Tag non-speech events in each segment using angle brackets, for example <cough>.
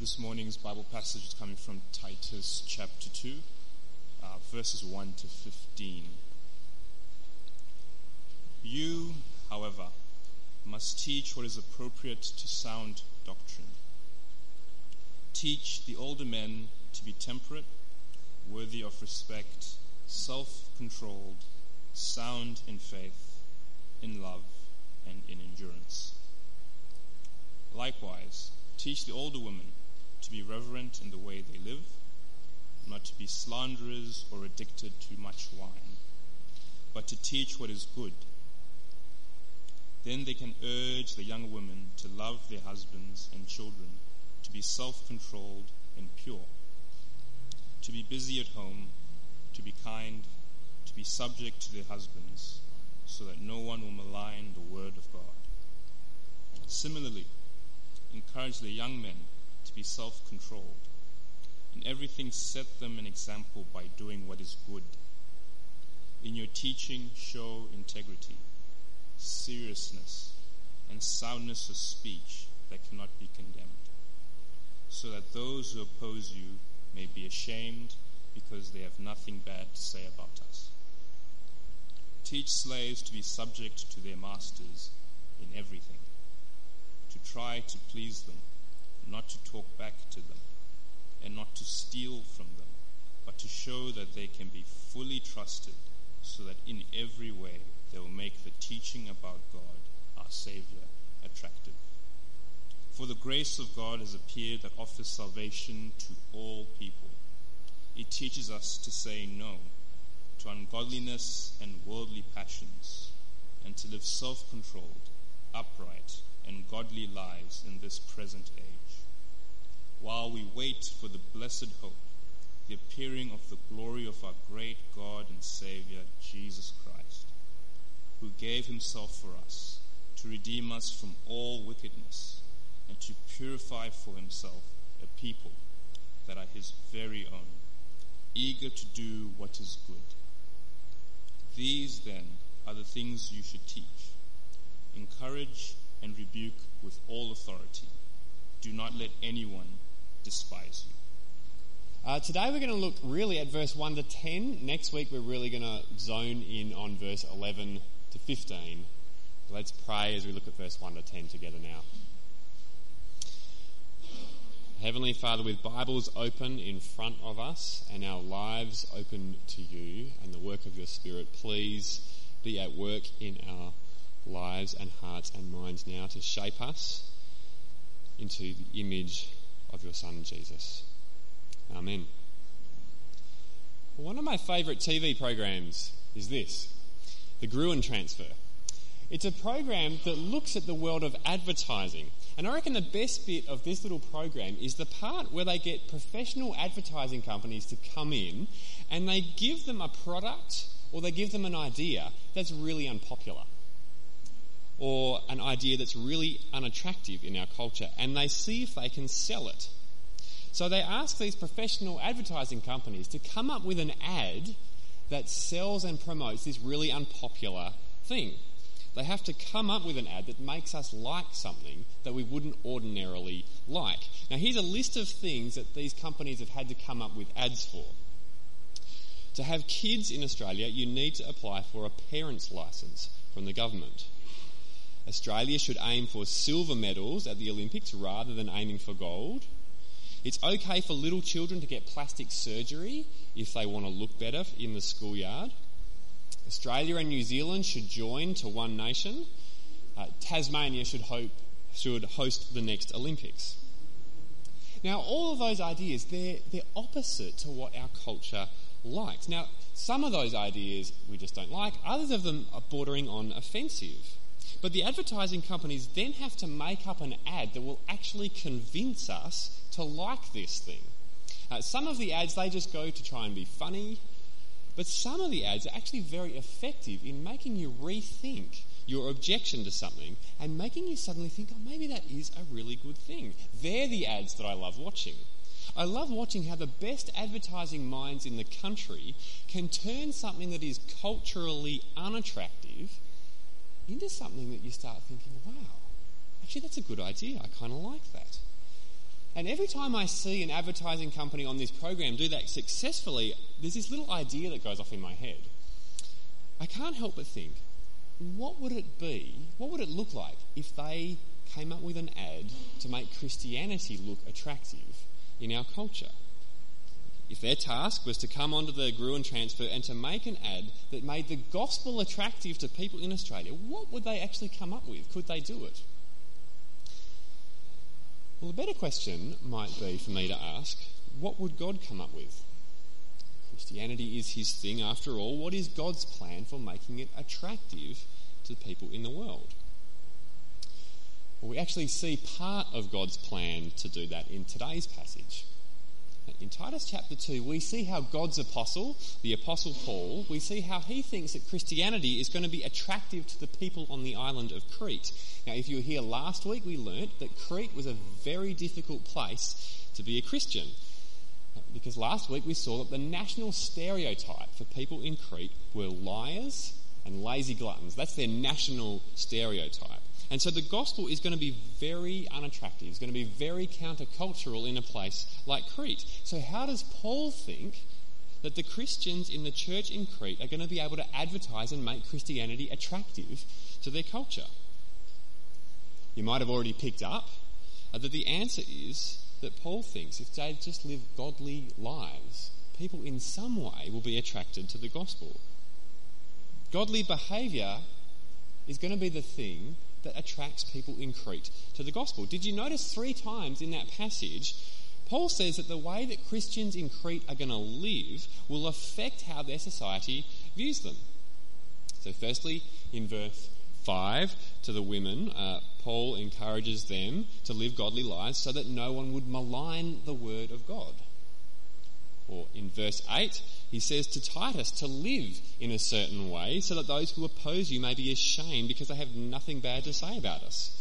This morning's Bible passage is coming from Titus chapter 2, uh, verses 1 to 15. You, however, must teach what is appropriate to sound doctrine. Teach the older men to be temperate, worthy of respect, self controlled, sound in faith, in love, and in endurance. Likewise, teach the older women to be reverent in the way they live, not to be slanderers or addicted to much wine, but to teach what is good. Then they can urge the young women to love their husbands and children, to be self controlled and pure, to be busy at home, to be kind, to be subject to their husbands, so that no one will malign the word of God. Similarly, encourage the young men to be self controlled. In everything, set them an example by doing what is good. In your teaching, show integrity, seriousness, and soundness of speech that cannot be condemned, so that those who oppose you may be ashamed because they have nothing bad to say about us. Teach slaves to be subject to their masters in everything, to try to please them, not to talk back to them, and not to steal from them, but to show that they can be fully trusted, so that in every way they will make the teaching about God, our Savior, attractive. For the grace of God has appeared that offers salvation to all people. It teaches us to say no to ungodliness and worldly passions, and to live self controlled, upright, and godly lives in this present age, while we wait for the blessed hope, the appearing of the glory of our great God and Savior, Jesus Christ, who gave himself for us to redeem us from all wickedness and to purify for himself a people that are his very own, eager to do what is good. These, then, are the things you should teach. Encourage and rebuke with all authority. Do not let anyone despise you. Uh, today we're going to look really at verse 1 to 10. Next week we're really going to zone in on verse 11 to 15. Let's pray as we look at verse 1 to 10 together now. Heavenly Father, with Bibles open in front of us and our lives open to you and the work of your Spirit, please be at work in our lives and hearts and minds now to shape us into the image of your Son, Jesus. Amen. One of my favourite TV programs is this The Gruen Transfer. It's a program that looks at the world of advertising. And I reckon the best bit of this little program is the part where they get professional advertising companies to come in and they give them a product or they give them an idea that's really unpopular or an idea that's really unattractive in our culture and they see if they can sell it. So they ask these professional advertising companies to come up with an ad that sells and promotes this really unpopular thing. They have to come up with an ad that makes us like something that we wouldn't ordinarily like. Now, here's a list of things that these companies have had to come up with ads for. To have kids in Australia, you need to apply for a parent's license from the government. Australia should aim for silver medals at the Olympics rather than aiming for gold. It's okay for little children to get plastic surgery if they want to look better in the schoolyard. Australia and New Zealand should join to one nation. Uh, Tasmania should hope should host the next Olympics. Now, all of those ideas, they're, they're opposite to what our culture likes. Now, some of those ideas we just don't like, others of them are bordering on offensive. But the advertising companies then have to make up an ad that will actually convince us to like this thing. Uh, some of the ads, they just go to try and be funny, but some of the ads are actually very effective in making you rethink your objection to something and making you suddenly think, oh, maybe that is a really good thing. They're the ads that I love watching. I love watching how the best advertising minds in the country can turn something that is culturally unattractive into something that you start thinking, wow, actually, that's a good idea. I kind of like that. And every time I see an advertising company on this program do that successfully, there's this little idea that goes off in my head. I can't help but think, what would it be, what would it look like if they came up with an ad to make Christianity look attractive in our culture? If their task was to come onto the Gruen transfer and to make an ad that made the gospel attractive to people in Australia, what would they actually come up with? Could they do it? Well, a better question might be for me to ask what would God come up with? Christianity is his thing after all. What is God's plan for making it attractive to people in the world? Well, we actually see part of God's plan to do that in today's passage. In Titus chapter 2, we see how God's apostle, the apostle Paul, we see how he thinks that Christianity is going to be attractive to the people on the island of Crete. Now, if you were here last week, we learnt that Crete was a very difficult place to be a Christian. Because last week we saw that the national stereotype for people in Crete were liars and lazy gluttons. That's their national stereotype. And so the gospel is going to be very unattractive. It's going to be very countercultural in a place like Crete. So, how does Paul think that the Christians in the church in Crete are going to be able to advertise and make Christianity attractive to their culture? You might have already picked up that the answer is that Paul thinks if they just live godly lives, people in some way will be attracted to the gospel. Godly behaviour is going to be the thing that attracts people in Crete to the gospel. Did you notice three times in that passage? Paul says that the way that Christians in Crete are going to live will affect how their society views them. So, firstly, in verse 5 to the women, uh, Paul encourages them to live godly lives so that no one would malign the word of God. Or in verse 8, he says to Titus to live in a certain way so that those who oppose you may be ashamed because they have nothing bad to say about us.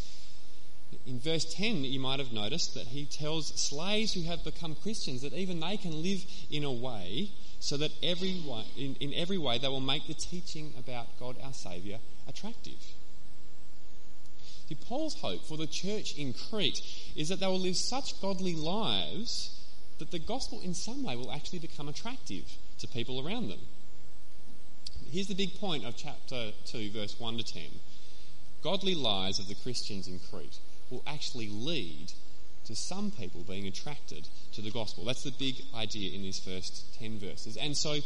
In verse 10, you might have noticed that he tells slaves who have become Christians that even they can live in a way so that every way, in, in every way they will make the teaching about God our Saviour attractive. See, Paul's hope for the church in Crete is that they will live such godly lives that the gospel in some way will actually become attractive to people around them. Here's the big point of chapter 2, verse 1 to 10. Godly lives of the Christians in Crete will actually lead to some people being attracted to the gospel. That's the big idea in these first 10 verses. And so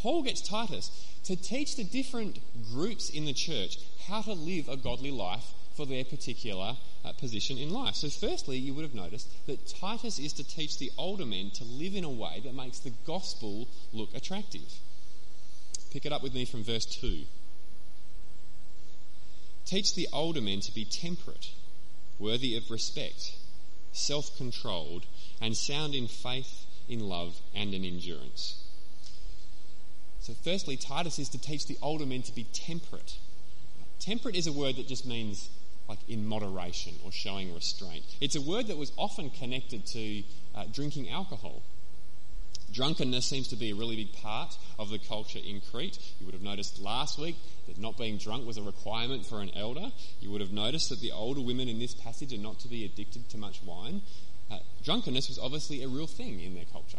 Paul gets Titus to teach the different groups in the church how to live a godly life for their particular uh, position in life. So, firstly, you would have noticed that Titus is to teach the older men to live in a way that makes the gospel look attractive. Pick it up with me from verse 2. Teach the older men to be temperate, worthy of respect, self controlled, and sound in faith, in love, and in endurance. So, firstly, Titus is to teach the older men to be temperate. Temperate is a word that just means like in moderation or showing restraint. It's a word that was often connected to uh, drinking alcohol. Drunkenness seems to be a really big part of the culture in Crete. You would have noticed last week that not being drunk was a requirement for an elder. You would have noticed that the older women in this passage are not to be addicted to much wine. Uh, drunkenness was obviously a real thing in their culture.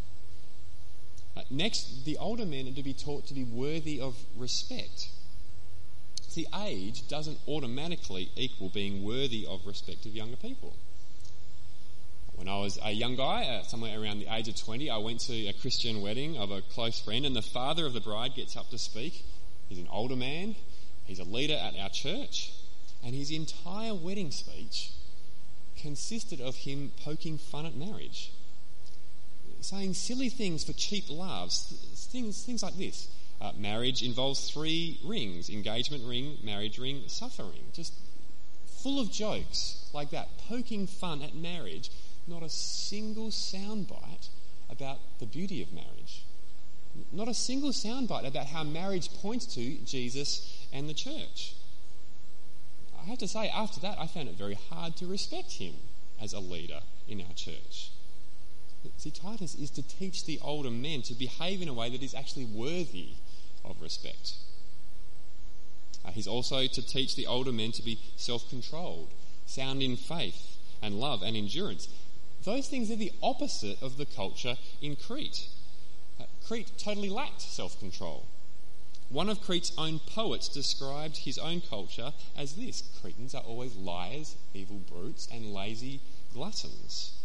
Uh, next, the older men are to be taught to be worthy of respect. See, age doesn't automatically equal being worthy of respect of younger people. When I was a young guy, uh, somewhere around the age of 20, I went to a Christian wedding of a close friend, and the father of the bride gets up to speak. He's an older man, he's a leader at our church, and his entire wedding speech consisted of him poking fun at marriage, saying silly things for cheap laughs, things, things like this. Uh, marriage involves three rings engagement ring, marriage ring, suffering. Just full of jokes like that, poking fun at marriage. Not a single soundbite about the beauty of marriage. Not a single soundbite about how marriage points to Jesus and the church. I have to say, after that, I found it very hard to respect him as a leader in our church. See, Titus is to teach the older men to behave in a way that is actually worthy of respect. Uh, he's also to teach the older men to be self controlled, sound in faith and love and endurance. those things are the opposite of the culture in Crete. Uh, Crete totally lacked self control. One of Crete's own poets described his own culture as this Cretans are always liars, evil brutes, and lazy gluttons.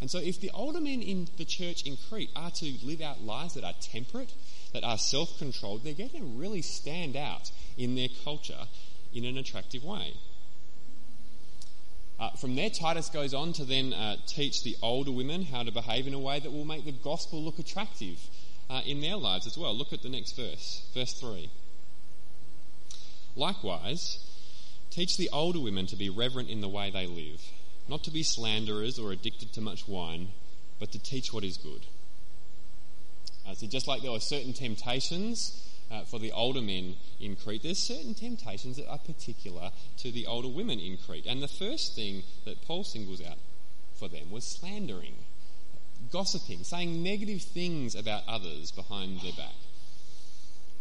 And so, if the older men in the church in Crete are to live out lives that are temperate, that are self controlled, they're going to really stand out in their culture in an attractive way. Uh, from there, Titus goes on to then uh, teach the older women how to behave in a way that will make the gospel look attractive uh, in their lives as well. Look at the next verse, verse 3. Likewise, teach the older women to be reverent in the way they live, not to be slanderers or addicted to much wine, but to teach what is good. Uh, so, just like there were certain temptations uh, for the older men in Crete, there's certain temptations that are particular to the older women in Crete. And the first thing that Paul singles out for them was slandering, gossiping, saying negative things about others behind their back.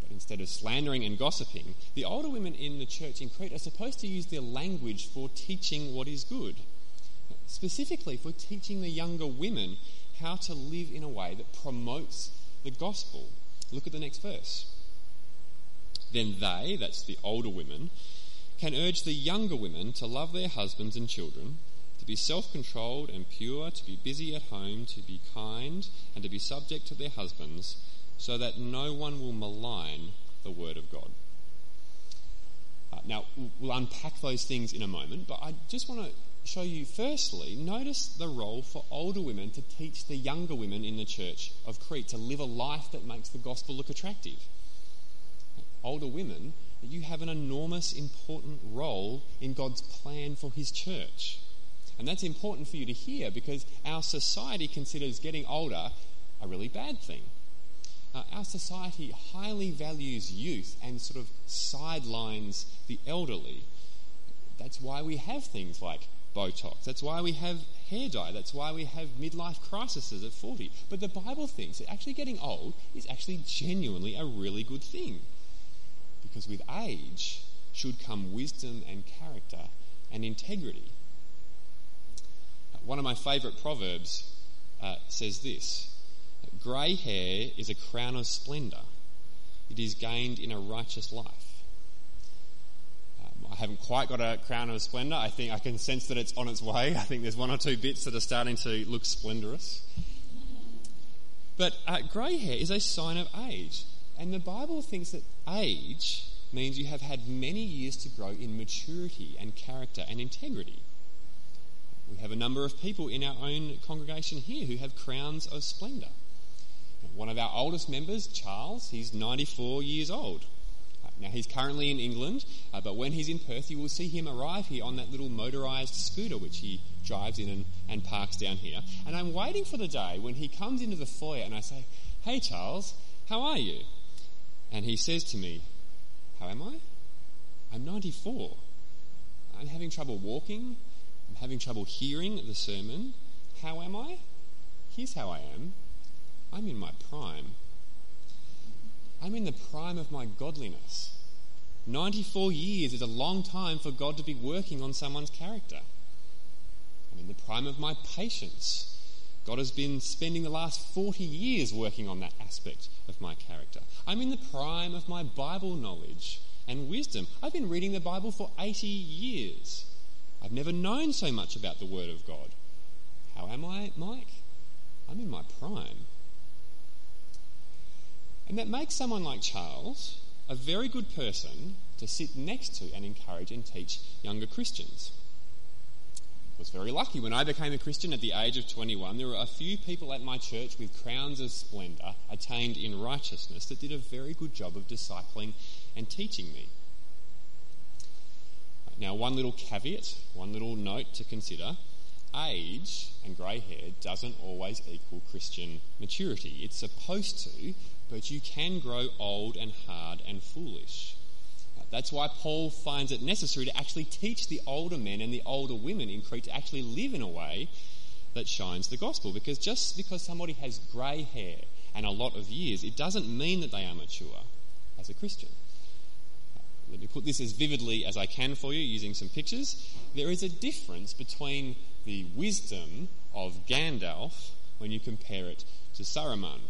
But instead of slandering and gossiping, the older women in the church in Crete are supposed to use their language for teaching what is good. Specifically, for teaching the younger women how to live in a way that promotes the gospel. Look at the next verse then they, that's the older women, can urge the younger women to love their husbands and children, to be self controlled and pure, to be busy at home, to be kind, and to be subject to their husbands, so that no one will malign the word of God. Uh, now, we'll unpack those things in a moment, but I just want to show you firstly, notice the role for older women to teach the younger women in the church of Crete to live a life that makes the gospel look attractive older women, you have an enormous, important role in God's plan for His church. And that's important for you to hear because our society considers getting older a really bad thing. Uh, our society highly values youth and sort of sidelines the elderly. That's why we have things like Botox. That's why we have hair dye. That's why we have midlife crises at 40. But the Bible thinks that actually getting old is actually genuinely a really good thing because with age should come wisdom and character and integrity. One of my favourite proverbs uh, says this Grey hair is a crown of splendour, it is gained in a righteous life. I haven't quite got a crown of splendour. I think I can sense that it's on its way. I think there's one or two bits that are starting to look splendorous. But uh, grey hair is a sign of age. And the Bible thinks that age means you have had many years to grow in maturity and character and integrity. We have a number of people in our own congregation here who have crowns of splendour. One of our oldest members, Charles, he's 94 years old. Now, he's currently in England, uh, but when he's in Perth, you will see him arrive here on that little motorised scooter which he drives in and, and parks down here. And I'm waiting for the day when he comes into the foyer and I say, Hey, Charles, how are you? And he says to me, How am I? I'm 94. I'm having trouble walking. I'm having trouble hearing the sermon. How am I? Here's how I am I'm in my prime. I'm in the prime of my godliness. 94 years is a long time for God to be working on someone's character. I'm in the prime of my patience. God has been spending the last 40 years working on that aspect of my character. I'm in the prime of my Bible knowledge and wisdom. I've been reading the Bible for 80 years. I've never known so much about the Word of God. How am I, Mike? I'm in my prime. And that makes someone like Charles a very good person to sit next to and encourage and teach younger Christians I was very lucky. When I became a Christian at the age of 21, there were a few people at my church with crowns of splendour attained in righteousness that did a very good job of discipling and teaching me. Now, one little caveat, one little note to consider age and grey hair doesn't always equal Christian maturity. It's supposed to, but you can grow old and hard and foolish. That's why Paul finds it necessary to actually teach the older men and the older women in Crete to actually live in a way that shines the gospel. Because just because somebody has grey hair and a lot of years, it doesn't mean that they are mature as a Christian. Let me put this as vividly as I can for you using some pictures. There is a difference between the wisdom of Gandalf when you compare it to Saruman.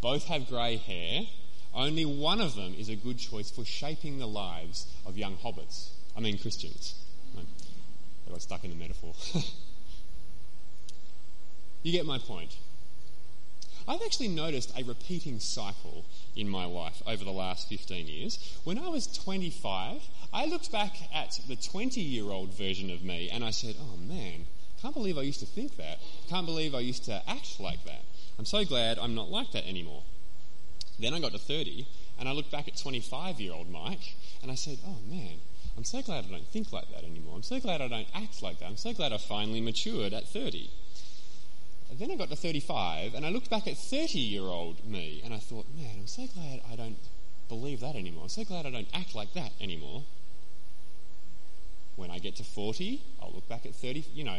Both have grey hair. Only one of them is a good choice for shaping the lives of young hobbits. I mean Christians. I got stuck in the metaphor. <laughs> you get my point. I've actually noticed a repeating cycle in my life over the last 15 years. When I was 25, I looked back at the 20 year old version of me and I said, oh man, can't believe I used to think that. Can't believe I used to act like that. I'm so glad I'm not like that anymore. Then I got to 30 and I looked back at 25 year old Mike and I said, oh man, I'm so glad I don't think like that anymore. I'm so glad I don't act like that. I'm so glad I finally matured at 30. And then I got to 35 and I looked back at 30 year old me and I thought, man, I'm so glad I don't believe that anymore. I'm so glad I don't act like that anymore. When I get to 40, I'll look back at 30, you know,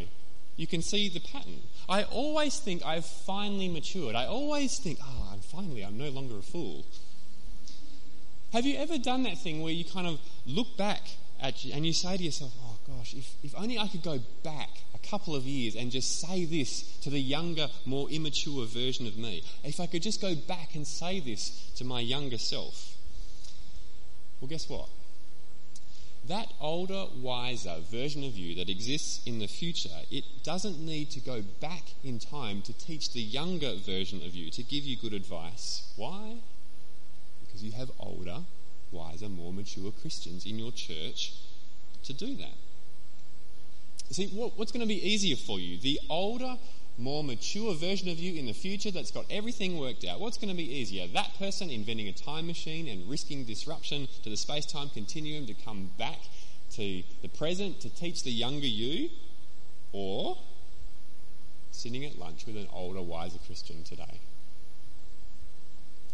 you can see the pattern. I always think I've finally matured. I always think, oh, I'm finally, I'm no longer a fool. Have you ever done that thing where you kind of look back at you and you say to yourself, oh gosh, if, if only I could go back a couple of years and just say this to the younger, more immature version of me. If I could just go back and say this to my younger self. Well, guess what? That older, wiser version of you that exists in the future, it doesn't need to go back in time to teach the younger version of you to give you good advice. Why? Because you have older, wiser, more mature Christians in your church to do that. See, what, what's going to be easier for you? The older, more mature version of you in the future that's got everything worked out. What's going to be easier? That person inventing a time machine and risking disruption to the space time continuum to come back to the present to teach the younger you? Or sitting at lunch with an older, wiser Christian today?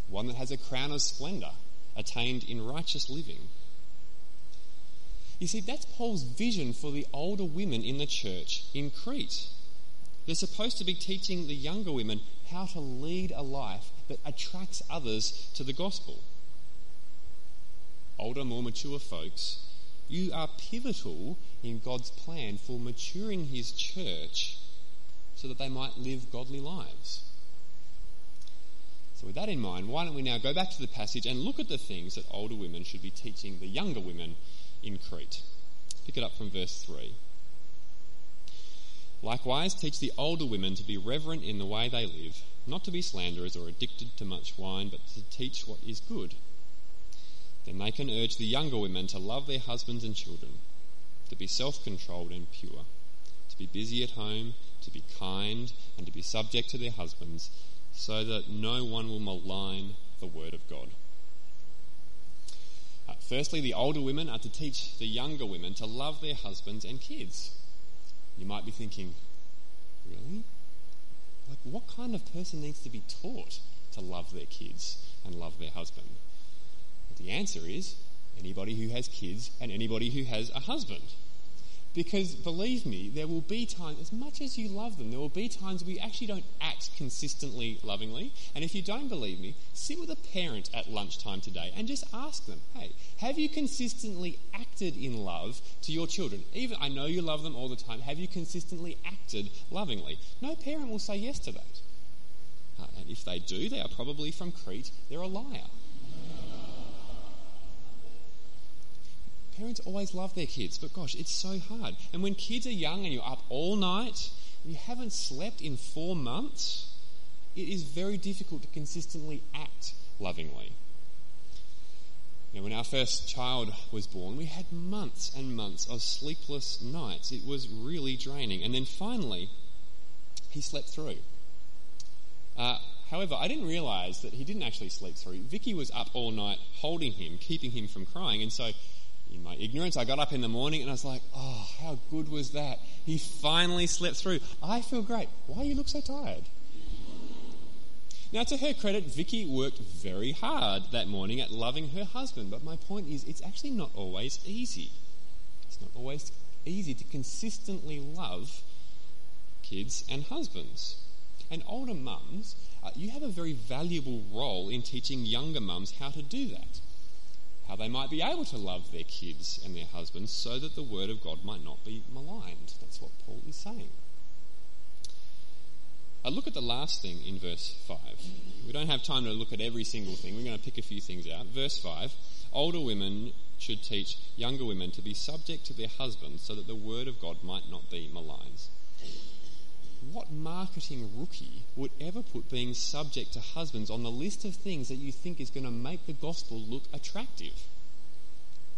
One that has a crown of splendour attained in righteous living. You see, that's Paul's vision for the older women in the church in Crete. They're supposed to be teaching the younger women how to lead a life that attracts others to the gospel. Older, more mature folks, you are pivotal in God's plan for maturing his church so that they might live godly lives. So, with that in mind, why don't we now go back to the passage and look at the things that older women should be teaching the younger women in Crete? Pick it up from verse 3. Likewise, teach the older women to be reverent in the way they live, not to be slanderers or addicted to much wine, but to teach what is good. Then they can urge the younger women to love their husbands and children, to be self controlled and pure, to be busy at home, to be kind, and to be subject to their husbands so that no one will malign the word of God. Uh, firstly, the older women are to teach the younger women to love their husbands and kids. You might be thinking, really? Like, what kind of person needs to be taught to love their kids and love their husband? the answer is anybody who has kids and anybody who has a husband. Because believe me, there will be times, as much as you love them, there will be times we actually don't act consistently lovingly. And if you don't believe me, sit with a parent at lunchtime today and just ask them, hey, have you consistently acted in love to your children? Even, I know you love them all the time, have you consistently acted lovingly? No parent will say yes to that. Uh, and if they do, they are probably from Crete, they're a liar. Parents always love their kids, but gosh, it's so hard. And when kids are young and you're up all night and you haven't slept in four months, it is very difficult to consistently act lovingly. Know, when our first child was born, we had months and months of sleepless nights. It was really draining. And then finally, he slept through. Uh, however, I didn't realise that he didn't actually sleep through. Vicky was up all night holding him, keeping him from crying, and so in my ignorance, I got up in the morning and I was like, oh, how good was that? He finally slept through. I feel great. Why you look so tired? Now, to her credit, Vicky worked very hard that morning at loving her husband, but my point is, it's actually not always easy. It's not always easy to consistently love kids and husbands. And older mums, uh, you have a very valuable role in teaching younger mums how to do that. How they might be able to love their kids and their husbands so that the word of God might not be maligned. That's what Paul is saying. I look at the last thing in verse 5. We don't have time to look at every single thing. We're going to pick a few things out. Verse 5 Older women should teach younger women to be subject to their husbands so that the word of God might not be maligned. What marketing rookie would ever put being subject to husbands on the list of things that you think is going to make the gospel look attractive?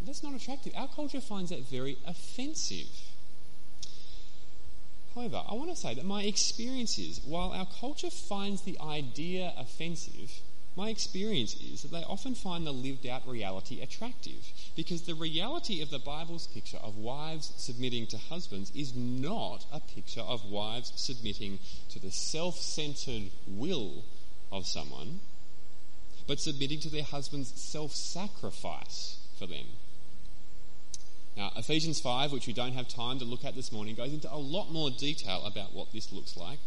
That's not attractive. Our culture finds that very offensive. However, I want to say that my experience is while our culture finds the idea offensive, my experience is that they often find the lived out reality attractive because the reality of the Bible's picture of wives submitting to husbands is not a picture of wives submitting to the self centered will of someone, but submitting to their husband's self sacrifice for them. Now, Ephesians 5, which we don't have time to look at this morning, goes into a lot more detail about what this looks like.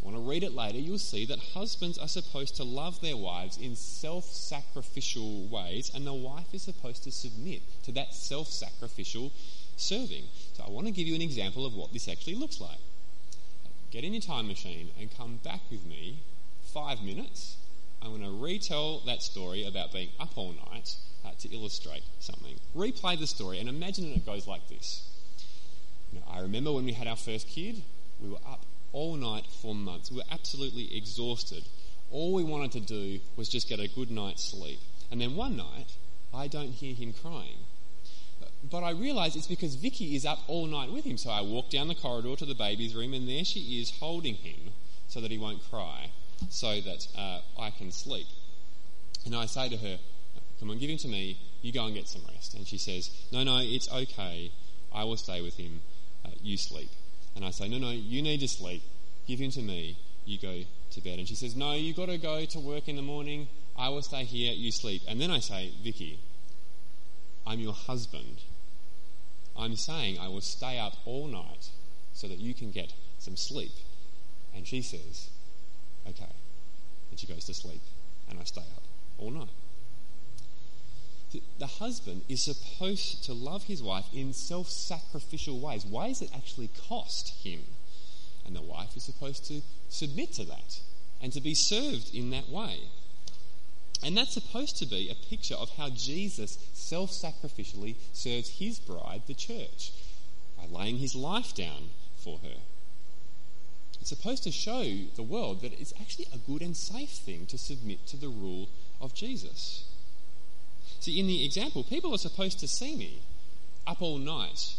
You want to read it later, you'll see that husbands are supposed to love their wives in self sacrificial ways, and the wife is supposed to submit to that self sacrificial serving. So, I want to give you an example of what this actually looks like. Get in your time machine and come back with me five minutes. I'm going to retell that story about being up all night uh, to illustrate something. Replay the story and imagine it goes like this. You know, I remember when we had our first kid, we were up all night for months. We were absolutely exhausted. All we wanted to do was just get a good night's sleep. And then one night, I don't hear him crying. But I realise it's because Vicky is up all night with him. So I walk down the corridor to the baby's room, and there she is holding him so that he won't cry, so that uh, I can sleep. And I say to her, Come on, give him to me. You go and get some rest. And she says, No, no, it's okay. I will stay with him. Uh, you sleep. And I say, No, no, you need to sleep. Give him to me. You go to bed. And she says, No, you've got to go to work in the morning. I will stay here. You sleep. And then I say, Vicky, I'm your husband. I'm saying I will stay up all night so that you can get some sleep. And she says, Okay. And she goes to sleep. And I stay up all night the husband is supposed to love his wife in self sacrificial ways, ways that actually cost him. And the wife is supposed to submit to that and to be served in that way. And that's supposed to be a picture of how Jesus self sacrificially serves his bride, the church, by laying his life down for her. It's supposed to show the world that it's actually a good and safe thing to submit to the rule of Jesus. See, in the example, people are supposed to see me up all night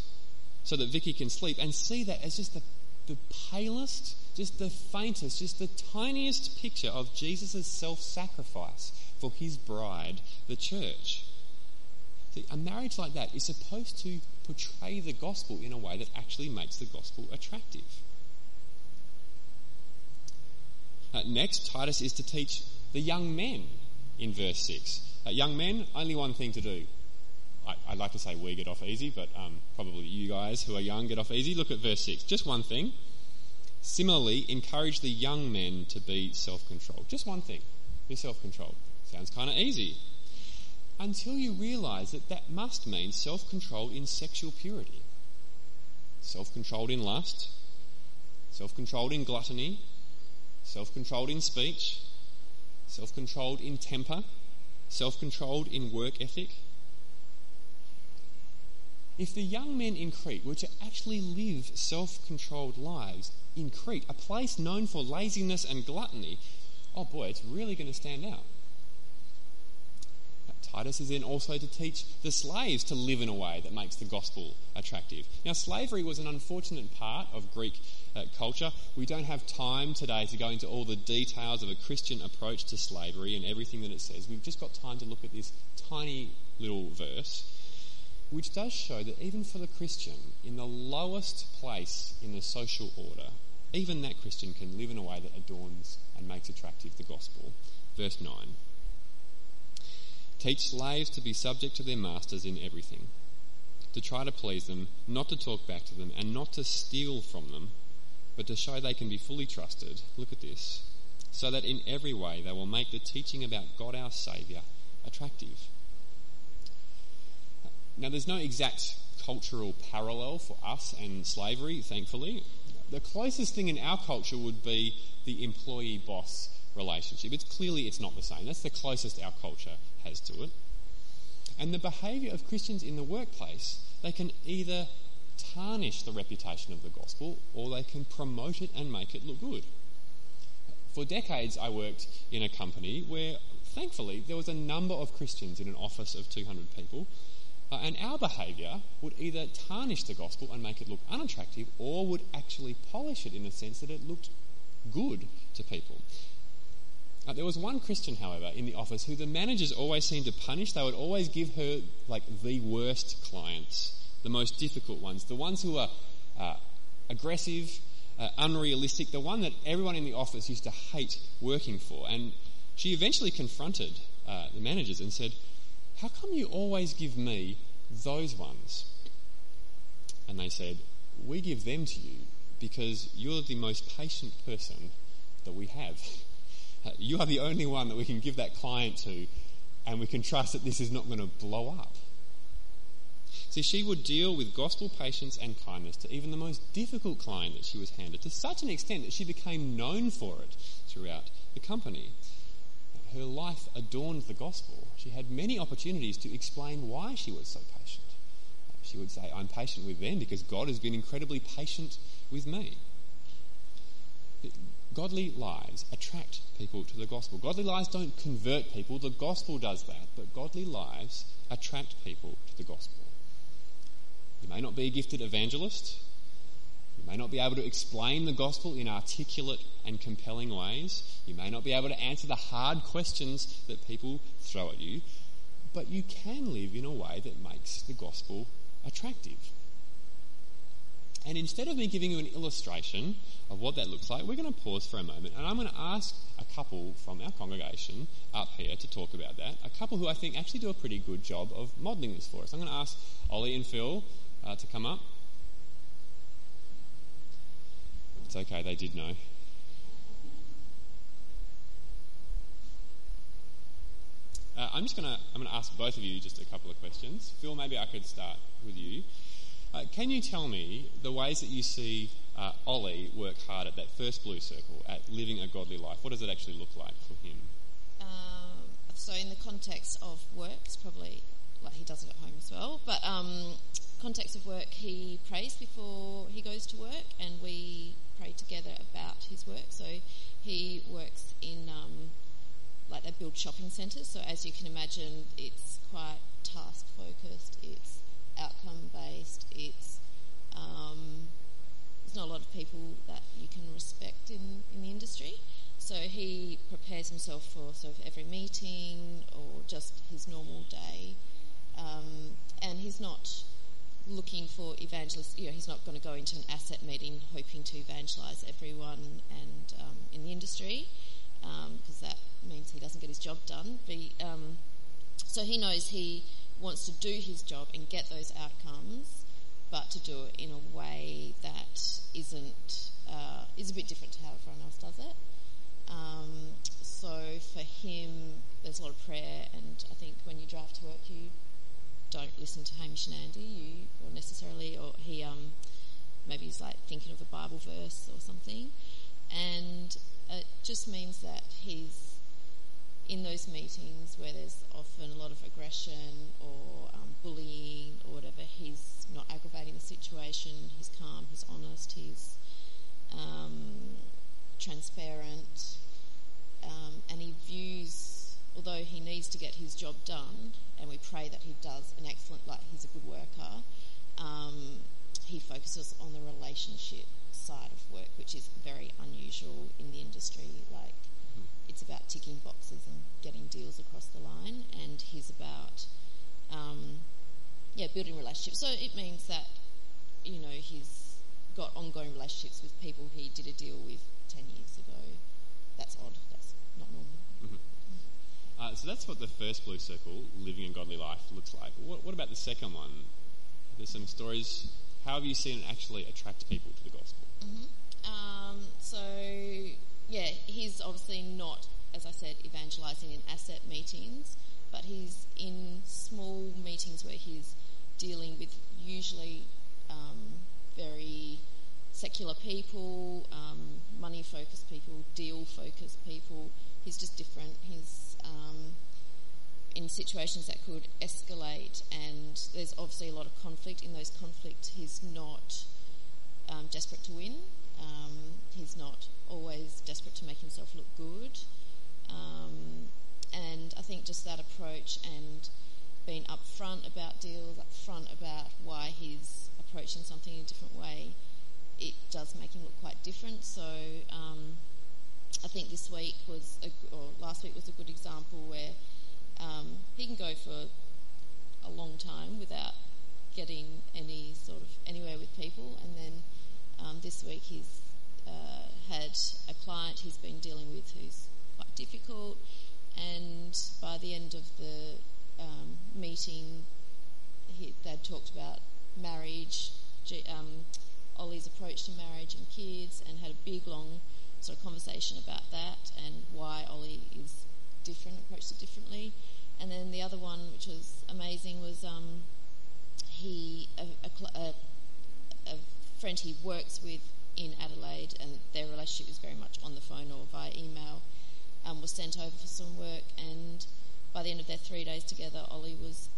so that Vicky can sleep and see that as just the, the palest, just the faintest, just the tiniest picture of Jesus' self sacrifice for his bride, the church. See, a marriage like that is supposed to portray the gospel in a way that actually makes the gospel attractive. Uh, next, Titus is to teach the young men in verse 6 uh, young men, only one thing to do. I, would like to say we get off easy, but um, probably you guys who are young get off easy. Look at verse 6. Just one thing. Similarly, encourage the young men to be self controlled. Just one thing. Be self controlled. Sounds kind of easy. Until you realize that that must mean self control in sexual purity, self controlled in lust, self controlled in gluttony, self controlled in speech, self controlled in temper self controlled in work ethic. If the young men in Crete were to actually live self controlled lives in Crete, a place known for laziness and gluttony, oh boy, it's really going to stand out. Titus is then also to teach the slaves to live in a way that makes the gospel attractive. Now, slavery was an unfortunate part of Greek uh, culture. We don't have time today to go into all the details of a Christian approach to slavery and everything that it says. We've just got time to look at this tiny little verse, which does show that even for the Christian, in the lowest place in the social order, even that Christian can live in a way that adorns and makes attractive the gospel. Verse 9. Teach slaves to be subject to their masters in everything, to try to please them, not to talk back to them, and not to steal from them, but to show they can be fully trusted. Look at this. So that in every way they will make the teaching about God our Saviour attractive. Now, there's no exact cultural parallel for us and slavery, thankfully. The closest thing in our culture would be the employee boss relationship. It's clearly it's not the same. That's the closest our culture has to it. And the behaviour of Christians in the workplace, they can either tarnish the reputation of the gospel or they can promote it and make it look good. For decades, I worked in a company where, thankfully, there was a number of Christians in an office of 200 people, uh, and our behaviour would either tarnish the gospel and make it look unattractive or would actually polish it in the sense that it looked good to people. Uh, there was one Christian, however, in the office who the managers always seemed to punish. They would always give her like the worst clients, the most difficult ones, the ones who are uh, aggressive, uh, unrealistic, the one that everyone in the office used to hate working for. And she eventually confronted uh, the managers and said, "How come you always give me those ones?" And they said, "We give them to you because you're the most patient person that we have." You are the only one that we can give that client to, and we can trust that this is not going to blow up. See, she would deal with gospel patience and kindness to even the most difficult client that she was handed, to such an extent that she became known for it throughout the company. Her life adorned the gospel. She had many opportunities to explain why she was so patient. She would say, I'm patient with them because God has been incredibly patient with me. Godly lives attract people to the gospel. Godly lives don't convert people, the gospel does that, but godly lives attract people to the gospel. You may not be a gifted evangelist, you may not be able to explain the gospel in articulate and compelling ways, you may not be able to answer the hard questions that people throw at you, but you can live in a way that makes the gospel attractive. And instead of me giving you an illustration of what that looks like, we're going to pause for a moment and I'm going to ask a couple from our congregation up here to talk about that. A couple who I think actually do a pretty good job of modelling this for us. I'm going to ask Ollie and Phil uh, to come up. It's okay, they did know. Uh, I'm just going to I'm going to ask both of you just a couple of questions. Phil, maybe I could start with you. Uh, can you tell me the ways that you see uh, Ollie work hard at that first blue circle, at living a godly life? What does it actually look like for him? Um, so, in the context of work, it's probably like he does it at home as well. But um, context of work, he prays before he goes to work, and we pray together about his work. So he works in um, like they build shopping centres. So as you can imagine, it's quite task focused. It's outcome based. It's um, there's not a lot of people that you can respect in, in the industry. So he prepares himself for sort of every meeting or just his normal day, um, and he's not looking for evangelists. You know, he's not going to go into an asset meeting hoping to evangelize everyone and um, in the industry because um, that means he doesn't get his job done. But, um, so he knows he wants to do his job and get those outcomes, but to do it in a way that isn't uh, is a bit different to how everyone else does it. Um, so for him, there's a lot of prayer, and I think when you drive to work, you don't listen to Hamish and Andy, you or necessarily, or he um, maybe he's like thinking of a Bible verse or something, and it just means that he's in those meetings where there's often a lot of aggression or um, bullying or whatever, he's not aggravating the situation. He's calm, he's honest, he's um, transparent, um, and he views, although he needs to get his job done, and we pray that he does an excellent, like he's a good worker, um, he focuses on the relationship side of work, which is very unusual in the industry. Like it's about ticking boxes and getting deals across the line, and he's about um, yeah building relationships. So it means that you know he's got ongoing relationships with people he did a deal with ten years ago. That's odd. That's not normal. Mm-hmm. Uh, so that's what the first blue circle, living a godly life, looks like. What, what about the second one? There's some stories. How have you seen it actually attract people to the gospel? Mm-hmm. Um, so yeah, he's obviously not, as I said, evangelizing in asset meetings, but he's in small meetings where he's dealing with usually um, very secular people, um, money focused people, deal focused people. He's just different. He's um, in situations that could escalate, and there's obviously a lot of conflict. In those conflicts, he's not um, desperate to win. Um, he's not always desperate to make himself look good. Um, and I think just that approach and being upfront about deals, upfront about why he's approaching something in a different way, it does make him look quite different. So um, I think this week was, a, or last week was a good example where um, he can go for a long time without getting any sort of anywhere with people, and then um, this week he's uh, had a client he's been dealing with who's quite difficult, and by the end of the um, meeting, he, they'd talked about marriage, um, Ollie's approach to marriage and kids, and had a big long sort of conversation about that and why Ollie is different, approached it differently. And then the other one, which was amazing, was um, he a, a, a, friend he works with in Adelaide, and their relationship is very much on the phone or via email. Um, was sent over for some work, and by the end of their three days together, Ollie was,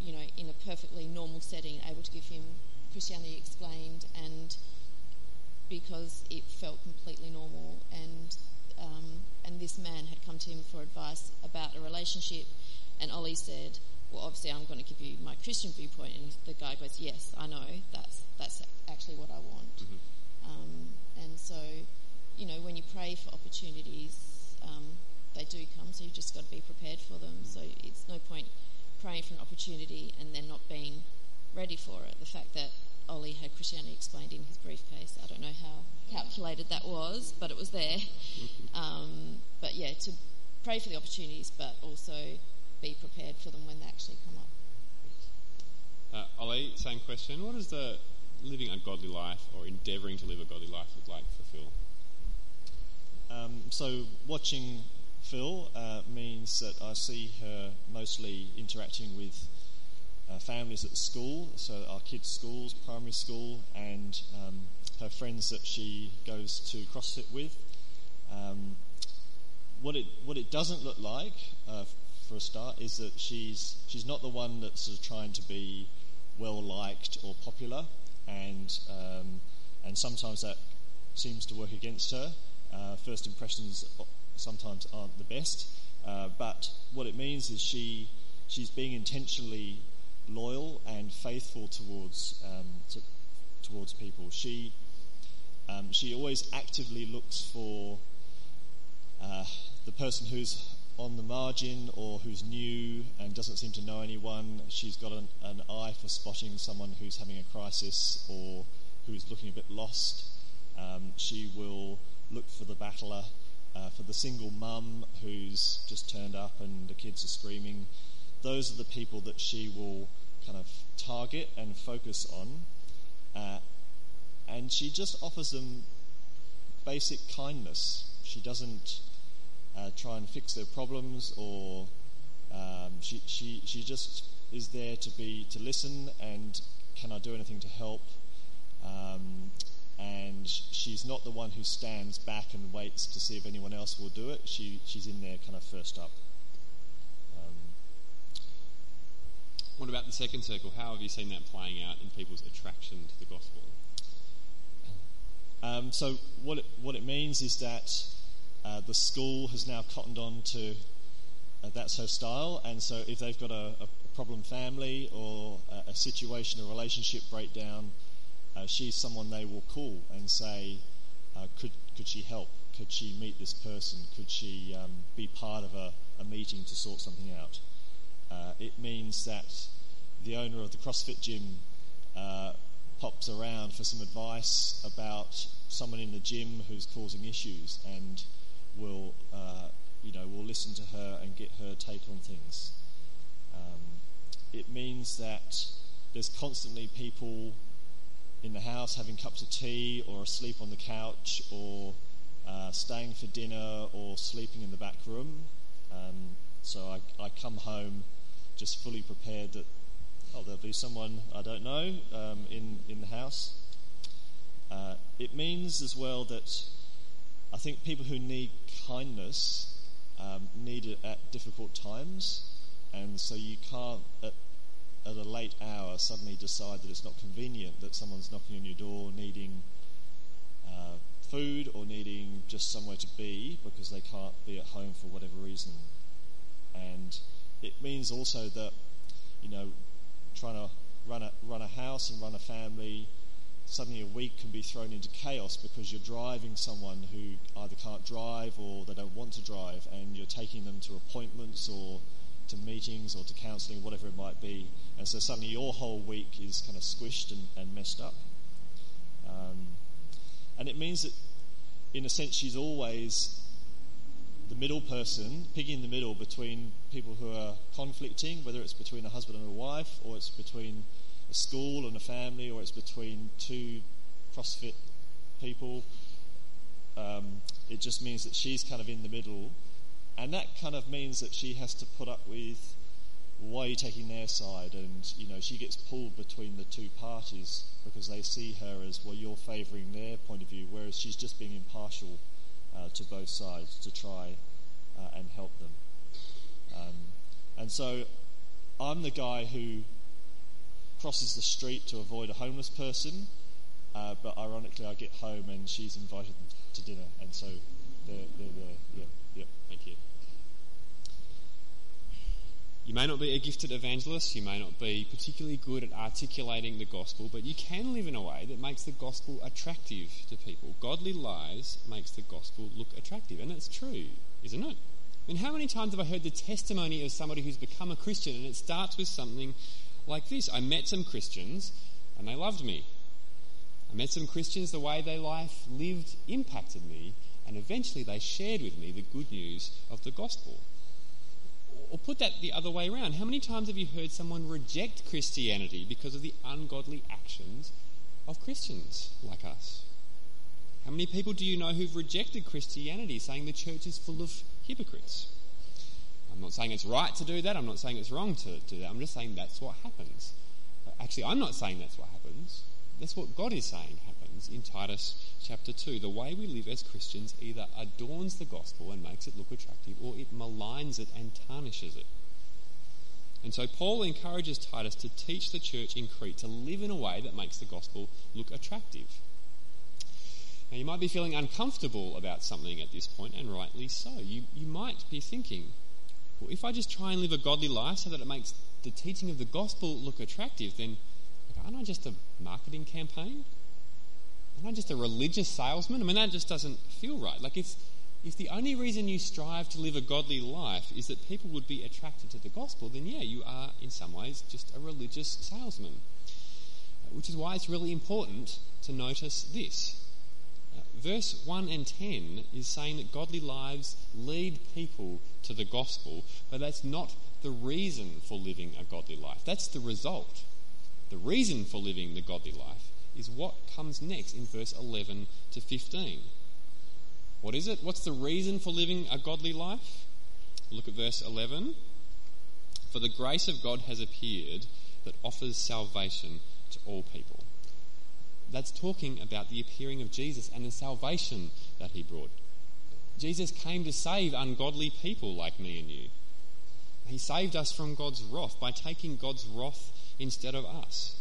you know, in a perfectly normal setting, able to give him Christianity explained, and because it felt completely normal, and um, and this man had come to him for advice about a relationship, and Ollie said, "Well, obviously, I'm going to give you my Christian viewpoint," and the guy goes, "Yes, I know. That's that's actually what I want." Mm-hmm. Um, and so, you know, when you pray for opportunities, um, they do come. So you've just got to be prepared for them. Mm-hmm. So it's no point praying for an opportunity and then not being ready for it. The fact that Ollie had Christianity explained in his briefcase, I don't know how calculated that was, but it was there. <laughs> Um, but yeah, to pray for the opportunities, but also be prepared for them when they actually come up. Uh, Ollie, same question. What does the living a godly life or endeavouring to live a godly life look like for Phil? Um, so watching Phil uh, means that I see her mostly interacting with uh, families at school, so our kids' schools, primary school, and um, her friends that she goes to CrossFit with. Um, what it what it doesn't look like, uh, for a start, is that she's she's not the one that's sort of trying to be well liked or popular, and um, and sometimes that seems to work against her. Uh, first impressions sometimes aren't the best, uh, but what it means is she she's being intentionally loyal and faithful towards um, to, towards people. She um, she always actively looks for uh, the person who's on the margin or who's new and doesn't seem to know anyone. She's got an, an eye for spotting someone who's having a crisis or who's looking a bit lost. Um, she will look for the battler, uh, for the single mum who's just turned up and the kids are screaming those are the people that she will kind of target and focus on. Uh, and she just offers them basic kindness. She doesn't uh, try and fix their problems or um, she, she, she just is there to be to listen and can I do anything to help um, and she's not the one who stands back and waits to see if anyone else will do it she, she's in there kind of first up What about the second circle? How have you seen that playing out in people's attraction to the gospel? Um, so what it, what it means is that uh, the school has now cottoned on to uh, that's her style, and so if they've got a, a problem family or a, a, situation, a relationship breakdown, uh, she's someone they will call and say, uh, could could she help? Could she meet this person? Could she um, be part of a, a meeting to sort something out? Uh, it means that the owner of the CrossFit gym uh, pops around for some advice about someone in the gym who's causing issues and will, uh, you know, will listen to her and get her take on things. Um, it means that there's constantly people in the house having cups of tea or asleep on the couch or uh, staying for dinner or sleeping in the back room. Um, so I, I come home just fully prepared that oh, there'll be someone I don't know um, in, in the house. Uh, it means as well that I think people who need kindness um, need it at difficult times, and so you can't at, at a late hour suddenly decide that it's not convenient that someone's knocking on your door needing uh, food or needing just somewhere to be because they can't be at home for whatever reason. And it means also that, you know, trying to run a, run a house and run a family, suddenly a week can be thrown into chaos because you're driving someone who either can't drive or they don't want to drive and you're taking them to appointments or to meetings or to counselling, whatever it might be. And so suddenly your whole week is kind of squished and, and messed up. Um, and it means that, in a sense, she's always the middle person, in the middle between people who are conflicting, whether it's between a husband and a wife, or it's between a school and a family, or it's between two CrossFit people. Um, it just means that she's kind of in the middle, and that kind of means that she has to put up with why are you taking their side, and you know she gets pulled between the two parties because they see her as well you're favouring their point of view, whereas she's just being impartial uh, to both sides to try uh, and help them. Um, and so I'm the guy who crosses the street to avoid a homeless person, uh, but ironically I get home and she's invited to dinner, and so they're, they're there. Yep, yep. Thank you. You may not be a gifted evangelist, you may not be particularly good at articulating the gospel, but you can live in a way that makes the gospel attractive to people. Godly lives makes the gospel look attractive, and that's true, isn't it? I mean, how many times have I heard the testimony of somebody who's become a Christian, and it starts with something like this I met some Christians, and they loved me. I met some Christians, the way their life lived impacted me, and eventually they shared with me the good news of the gospel. Or put that the other way around. How many times have you heard someone reject Christianity because of the ungodly actions of Christians like us? How many people do you know who've rejected Christianity, saying the church is full of hypocrites? I'm not saying it's right to do that. I'm not saying it's wrong to do that. I'm just saying that's what happens. Actually, I'm not saying that's what happens. That's what God is saying happens in Titus chapter 2. The way we live as Christians either adorns the gospel and makes it look attractive, or it maligns it and tarnishes it. And so Paul encourages Titus to teach the church in Crete to live in a way that makes the gospel look attractive. Now, you might be feeling uncomfortable about something at this point, and rightly so. You, you might be thinking, if I just try and live a godly life so that it makes the teaching of the gospel look attractive, then aren't I just a marketing campaign? Am I just a religious salesman? I mean, that just doesn't feel right. Like, if, if the only reason you strive to live a godly life is that people would be attracted to the gospel, then yeah, you are in some ways just a religious salesman. Which is why it's really important to notice this. Verse 1 and 10 is saying that godly lives lead people to the gospel, but that's not the reason for living a godly life. That's the result. The reason for living the godly life is what comes next in verse 11 to 15. What is it? What's the reason for living a godly life? Look at verse 11. For the grace of God has appeared that offers salvation to all people. That's talking about the appearing of Jesus and the salvation that he brought. Jesus came to save ungodly people like me and you. He saved us from God's wrath by taking God's wrath instead of us.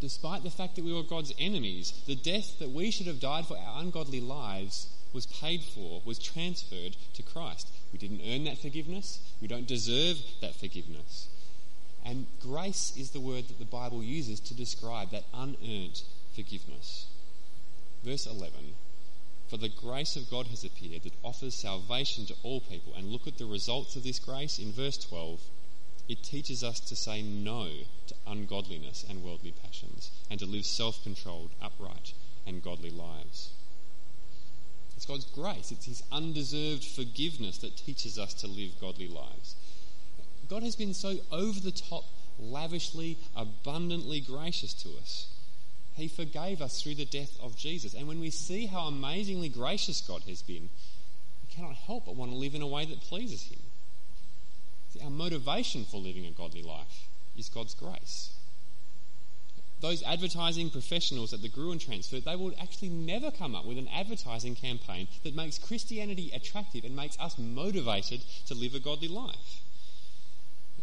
Despite the fact that we were God's enemies, the death that we should have died for our ungodly lives was paid for, was transferred to Christ. We didn't earn that forgiveness. We don't deserve that forgiveness. And grace is the word that the Bible uses to describe that unearned forgiveness. Verse 11 For the grace of God has appeared that offers salvation to all people. And look at the results of this grace in verse 12 it teaches us to say no to ungodliness and worldly passions and to live self controlled, upright, and godly lives. It's God's grace, it's His undeserved forgiveness that teaches us to live godly lives. God has been so over the top, lavishly, abundantly gracious to us. He forgave us through the death of Jesus. And when we see how amazingly gracious God has been, we cannot help but want to live in a way that pleases Him. Our motivation for living a godly life is God's grace. Those advertising professionals at the Gruen Transfer, they will actually never come up with an advertising campaign that makes Christianity attractive and makes us motivated to live a godly life.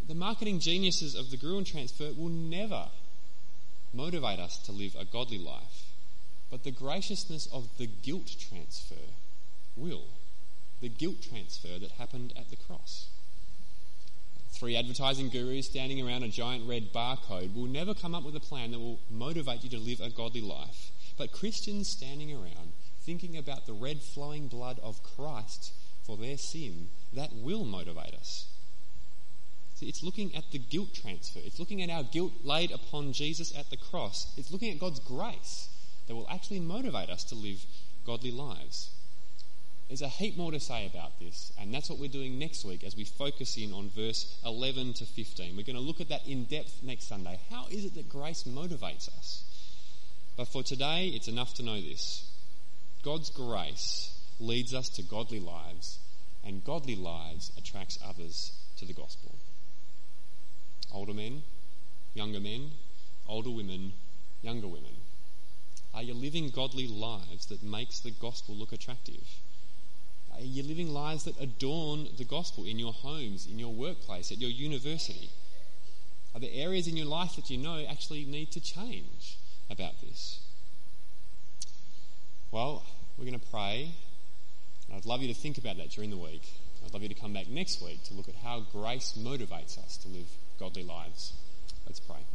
The marketing geniuses of the Gruen Transfer will never motivate us to live a godly life, but the graciousness of the guilt transfer will. The guilt transfer that happened at the cross. Three advertising gurus standing around a giant red barcode will never come up with a plan that will motivate you to live a godly life. But Christians standing around thinking about the red flowing blood of Christ for their sin, that will motivate us. See, it's looking at the guilt transfer. It's looking at our guilt laid upon Jesus at the cross. It's looking at God's grace that will actually motivate us to live godly lives. There's a heap more to say about this, and that's what we're doing next week as we focus in on verse 11 to 15. We're going to look at that in depth next Sunday. How is it that grace motivates us? But for today, it's enough to know this God's grace leads us to godly lives, and godly lives attracts others to the gospel. Older men, younger men, older women, younger women. Are you living godly lives that makes the gospel look attractive? Are you living lives that adorn the gospel in your homes, in your workplace, at your university? Are there areas in your life that you know actually need to change about this? Well, we're going to pray. I'd love you to think about that during the week. I'd love you to come back next week to look at how grace motivates us to live godly lives. Let's pray.